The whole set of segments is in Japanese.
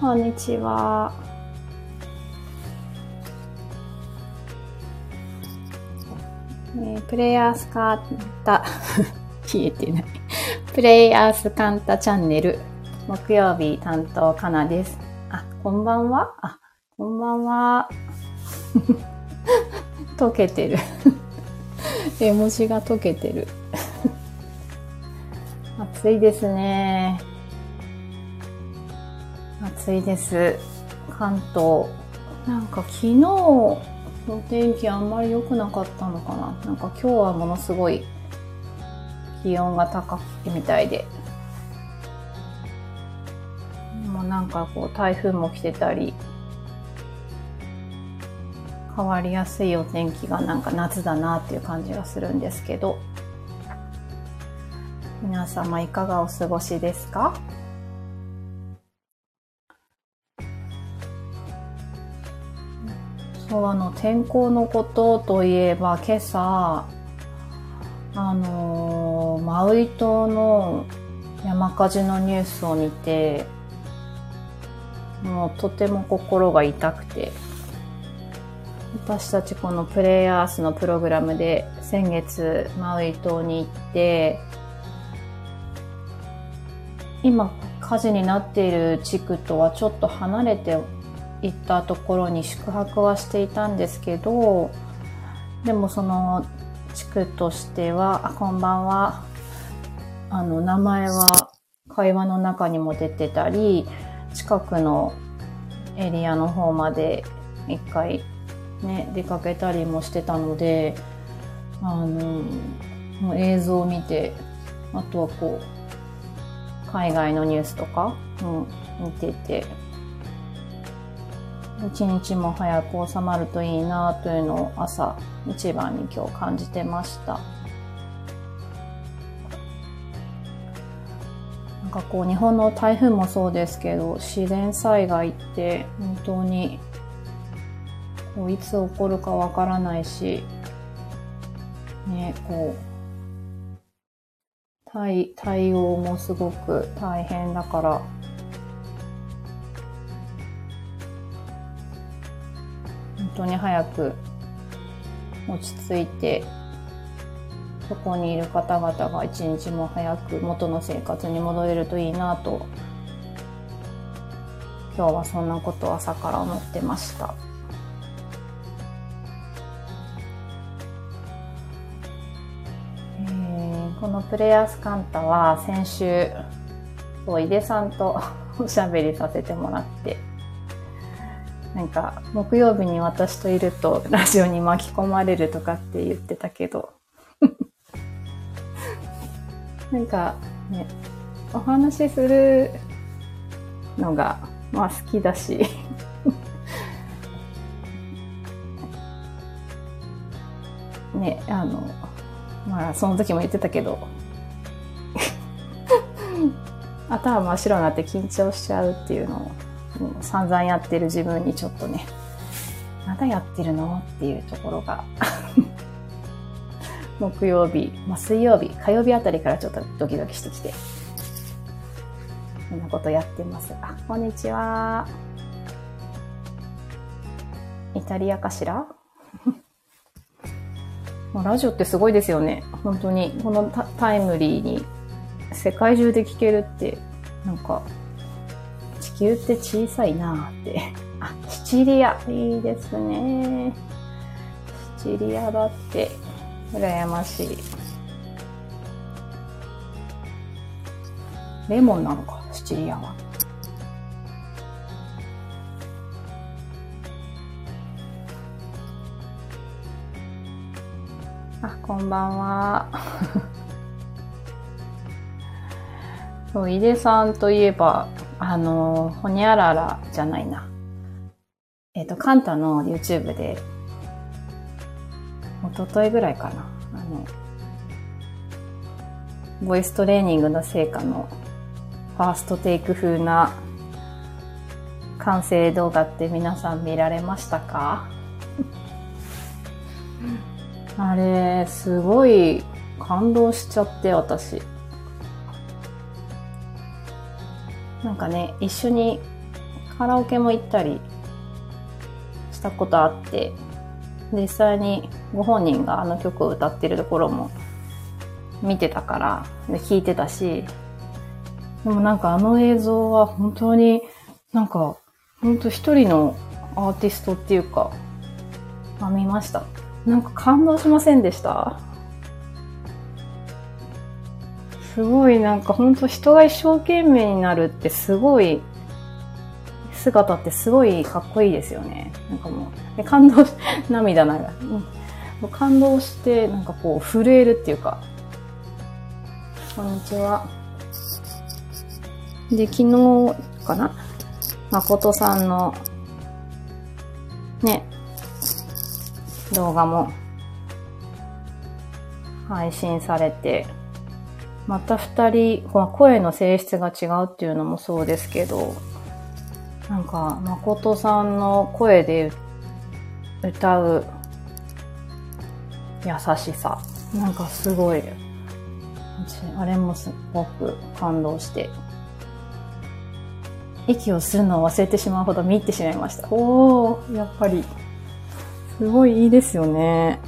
こんにちは。えープレイヤースカンタ、消えてない。プレイヤースカンタチャンネル、木曜日担当かなです。あ、こんばんは？あ、こんばんは。溶けてる。絵文字が溶けてる。暑いですね。暑いです。関東。なんか昨日の天気あんまり良くなかったのかな。なんか今日はものすごい気温が高いみたいで。もうなんかこう台風も来てたり、変わりやすいお天気がなんか夏だなっていう感じがするんですけど、皆様いかがお過ごしですか？そう、あの、天候のことといえば、今朝、あのマウイ島の山火事のニュースを見て、もうとても心が痛くて、私たちこのプレイヤースのプログラムで先月マウイ島に行って、今火事になっている地区とはちょっと離れて行ったところに宿泊はしていたんですけど、でもその地区としては、あ、こんばんは。あの、名前は会話の中にも出てたり、近くのエリアの方まで一回ね、出かけたりもしてたので、あの、映像を見て、あとはこう、海外のニュースとか、うん、見てて、一日も早く収まるといいなというのを朝一番に今日感じてました。なんかこう日本の台風もそうですけど自然災害って本当にこういつ起こるかわからないし、ね、こう対対応もすごく大変だから当に早く落ち着いて、そこにいる方々が一日も早く元の生活に戻れるといいなと、今日はそんなことを朝から思ってました。えーこのプレイヤースカンタは先週、そう井出さんとおしゃべりさせてもらって、なんか、木曜日に私といるとラジオに巻き込まれるとかって言ってたけど、なんかね、お話しするのが、まあ好きだし、ね、あの、まあその時も言ってたけど、頭真っ白になって緊張しちゃうっていうのを、散々やってる自分にちょっとね、まだやってるの？っていうところが、木曜日、まあ、水曜日、火曜日あたりからちょっとドキドキしてきて、こんなことやってます。あ、こんにちは。イタリアかしら？もうラジオってすごいですよね。本当に。このタタイムリーに世界中で聞けるって、なんか、球って小さいなぁって。あ、シチリア。いいですね。シチリアだって、羨ましい。レモンなのか、シチリアは。あ、こんばんは。そう、井出さんといえば、あの、ほにゃららじゃないな。えっ、と、カンタの YouTube で、一昨日ぐらいかな。あの、ボイストレーニングの成果のファーストテイク風な完成動画って皆さん見られましたか？あれ、すごい感動しちゃって、私。なんかね、一緒にカラオケも行ったりしたことあって、実際にご本人があの曲を歌ってるところも見てたから、で聞いてたし、でもなんかあの映像は本当になんか本当一人のアーティストっていうか、あ、見ました。なんか感動しませんでした？すごいなんか本当人が一生懸命になるってすごい姿ってすごいかっこいいですよね。なんかもう、で感動、涙ながら、うん、感動して、なんかこう、震えるっていうか。こんにちは。で、昨日かな？誠さんの、ね、動画も配信されて、また二人、声の性質が違うっていうのもそうですけど、なんか、誠さんの声で歌う優しさ。なんかすごい、あれもすごく感動して、息をするのを忘れてしまうほど見入ってしまいました。おー、やっぱり、すごいいいですよね。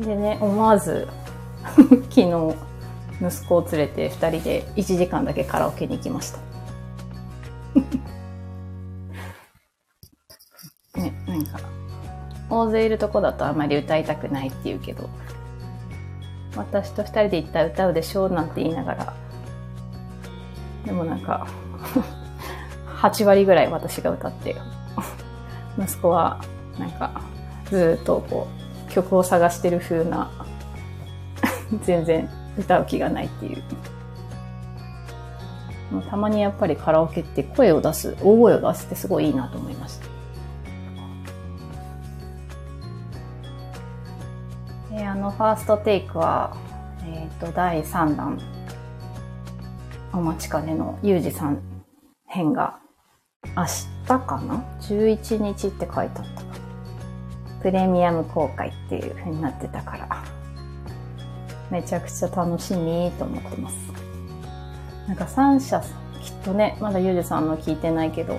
でね、思わず 昨日、息子を連れて二人で1時間だけカラオケに行きました。ね、なんか、大勢いるとこだとあまり歌いたくないって言うけど、私と二人で行ったら歌うでしょうなんて言いながら、でもなんか 8割ぐらい私が歌って、息子はなんかずっとこう曲を探してる風な 全然歌う気がないっていう。たまにやっぱりカラオケって声を出す、大声を出すってすごいいいなと思いました。えあの、ファーストテイクは、えっ、ー、と、第3弾、お待ちかねのユージさん編が、明日かな ?11 日って書いてあった。プレミアム公開っていう風になってたから、めちゃくちゃ楽しみと思ってます。なんか3社、きっとね、まだゆうじさんの聞いてないけど、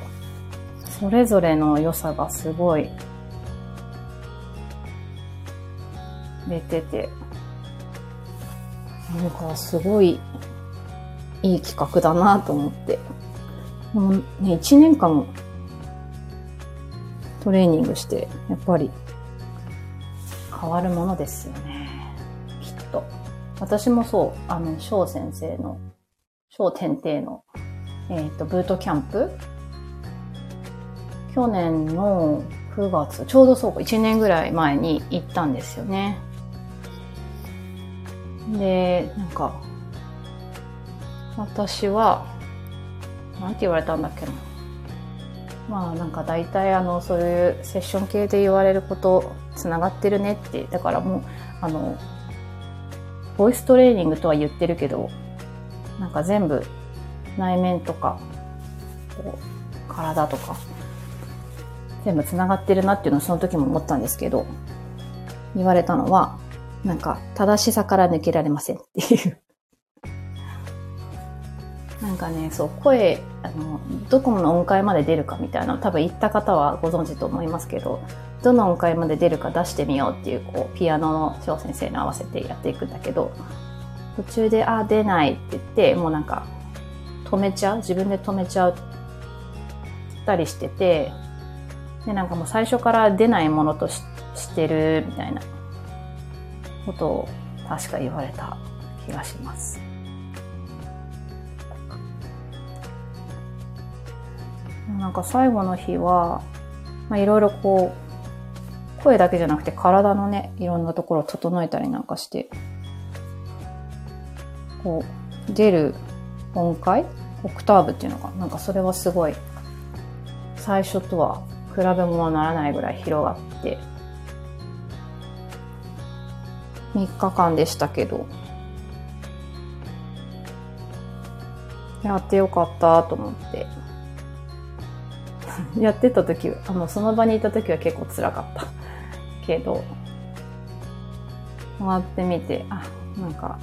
それぞれの良さがすごい出てて、なんかすごいいい企画だなと思って。もうね、1年間もトレーニングして、やっぱり変わるものですよね。きっと。私もそう、あの、翔先生の、翔天帝の、えっ、ー、と、ブートキャンプ去年の9月、ちょうどそうか、1年ぐらい前に行ったんですよね。で、なんか、私は、なんて言われたんだっけな。まあなんか大体あの、そういうセッション系で言われること、つながってるねって。だからもう、あの、ボイストレーニングとは言ってるけど、なんか全部内面とか、こう、体とか、全部繋がってるなっていうのをその時も思ったんですけど、言われたのは、なんか、正しさから抜けられませんっていう。なんかね、そう、声、あの、どこの音階まで出るかみたいな多分言った方はご存知と思いますけど、どの音階まで出るか出してみようっていう、こう、ピアノの翔先生に合わせてやっていくんだけど、途中で、あ、出ないって言って、もうなんか、止めちゃう自分で止めちゃうたりしてて、で、なんかもう最初から出ないものとししてるみたいなことを確か言われた気がします。なんか最後の日は、まあ、いろいろこう、声だけじゃなくて体のね、いろんなところを整えたりなんかして、こう、出る音階オクターブっていうのかな？んかそれはすごい、最初とは比べ物ならないぐらい広がって、3日間でしたけど、やってよかったと思って。やってた時、あの、その場にいた時は結構辛かった。けど、終わってみて、あ、なんか、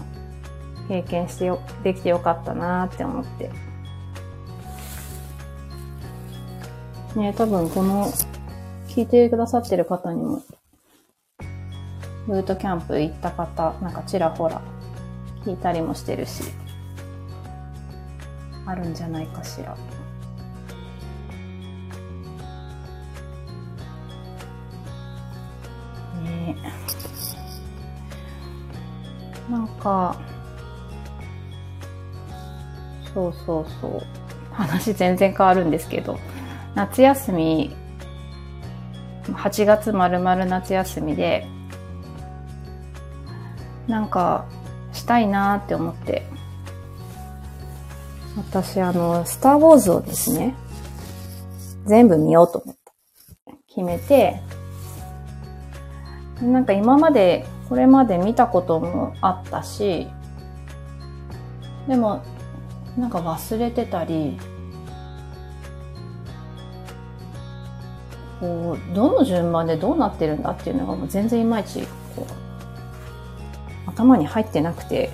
経験してよ、できてよかったなって思って。ね多分この、聞いてくださってる方にも、ブートキャンプ行った方、なんかちらほら聞いたりもしてるし、あるんじゃないかしら。なんか、そうそうそう。話全然変わるんですけど、夏休み、8月まるまる夏休みで、なんか、したいなって思って。私、あの、スター・ウォーズをですね、全部見ようと思って。決めて、なんか今まで、これまで見たこともあったし、でも、なんか忘れてたり、こう、どの順番でどうなってるんだっていうのがもう全然いまいち、こう、頭に入ってなくて、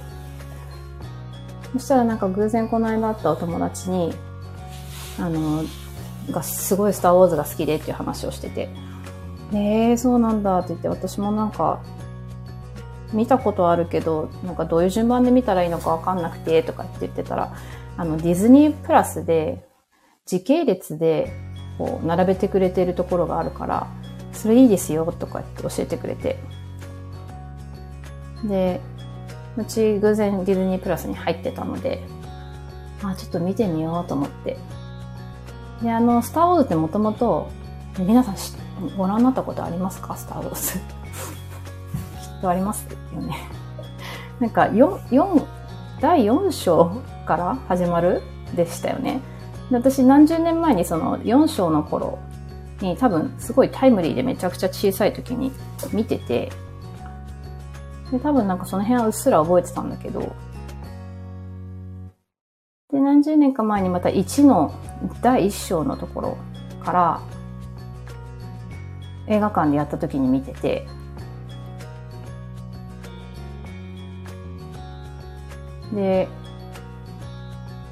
そしたらなんか偶然この間会ったお友達に、あの、がすごいスターウォーズが好きでっていう話をしてて、えー、そうなんだって言って私もなんか見たことあるけど、なんかどういう順番で見たらいいのかわかんなくてとかって言ってたら、あのディズニープラスで時系列でこう並べてくれてるところがあるから、それいいですよとかって教えてくれて。で、うち偶然ディズニープラスに入ってたので、あ、ちょっと見てみようと思って。で、あの、スターウォーズってもともと、皆さんご覧になったことありますか？スターウォーズ。きっとありますよね。なんか、4、4、第4章から始まるでしたよね。私何十年前にその4章の頃に多分すごいタイムリーでめちゃくちゃ小さい時に見てて、で、多分なんかその辺はうっすら覚えてたんだけど、で、何十年か前にまた1の第1章のところから映画館でやった時に見てて、で、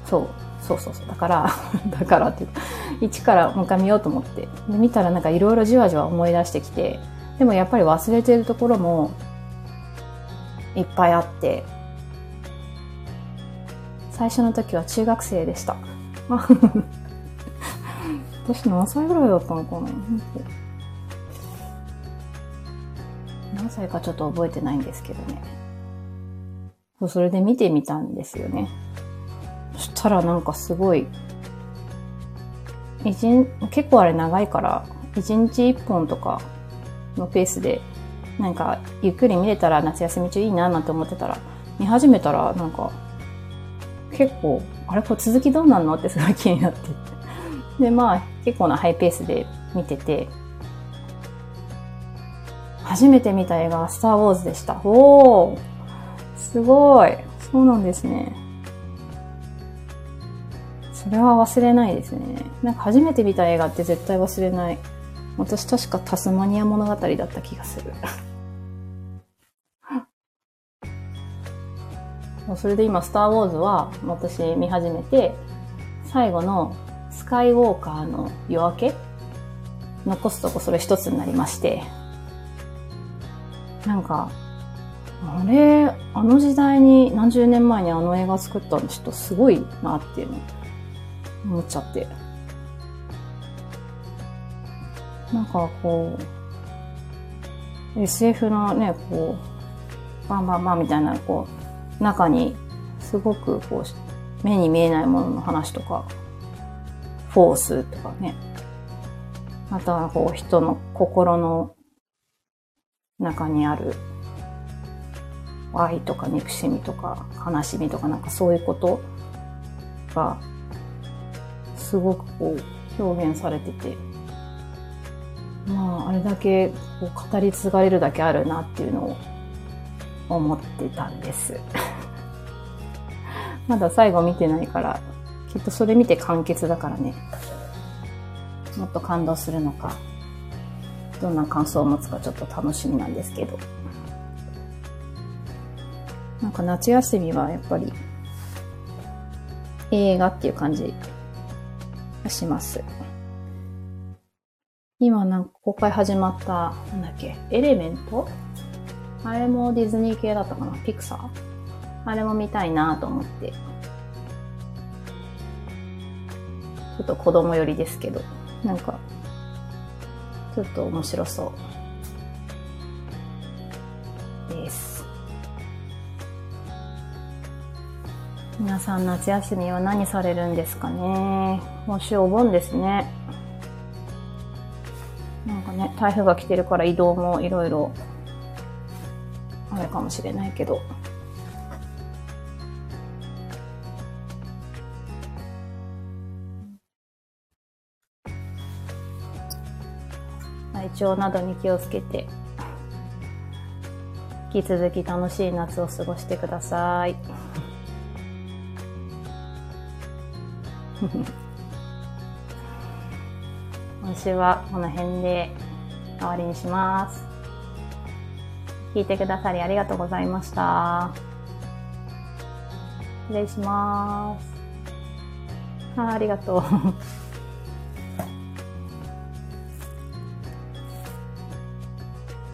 そう、そうそうそう。だから、だからっていうか、一からもう一回見ようと思って。で見たらなんかいろいろじわじわ思い出してきて、でもやっぱり忘れてるところもいっぱいあって、最初の時は中学生でした。私何歳ぐらいだったのかな何歳かちょっと覚えてないんですけどね。そ、れで見てみたんですよね。そしたらなんかすごい、一日、結構あれ長いから、一日一本とかのペースで、なんかゆっくり見れたら夏休み中いいななんて思ってたら、見始めたらなんか、結構、あれこれ続きどうなんの？ってすごい気になって。で、まあ結構なハイペースで見てて、初めて見た映画はスターウォーズでした。おーすごいそうなんですね。それは忘れないですね。なんか初めて見た映画って絶対忘れない。私確かタスマニア物語だった気がする。それで今、スター・ウォーズは私見始めて、最後のスカイウォーカーの夜明け残すとこそれ一つになりまして、なんか、あれ、あの時代に何十年前にあの映画作った人すごいなっていうの思っちゃって。なんかこう、SF のね、こう、バンバンバンみたいな、こう、中にすごくこう、目に見えないものの話とか、フォースとかね。あとはこう、人の心の中にある愛とか憎しみとか悲しみとかなんかそういうことがすごくこう表現されててまああれだけこう語り継がれるだけあるなっていうのを思ってたんです まだ最後見てないからきっとそれ見て完結だからねもっと感動するのかどんな感想を持つかちょっと楽しみなんですけど。なんか夏休みはやっぱり映画っていう感じがします。今なんか公開始まった、なんだっけ、エレメント？あれもディズニー系だったかな？ピクサーあれも見たいなと思って。ちょっと子供寄りですけど、なんか、ちょっと面白そうです。皆さん夏休みは何されるんですかね？もしお盆ですね。なんかね、台風が来てるから移動もいろいろあれかもしれないけど。体調などに気をつけて、引き続き楽しい夏を過ごしてください。今週はこの辺で終わりにします。聞いてくださりありがとうございました。失礼します。あありがとう。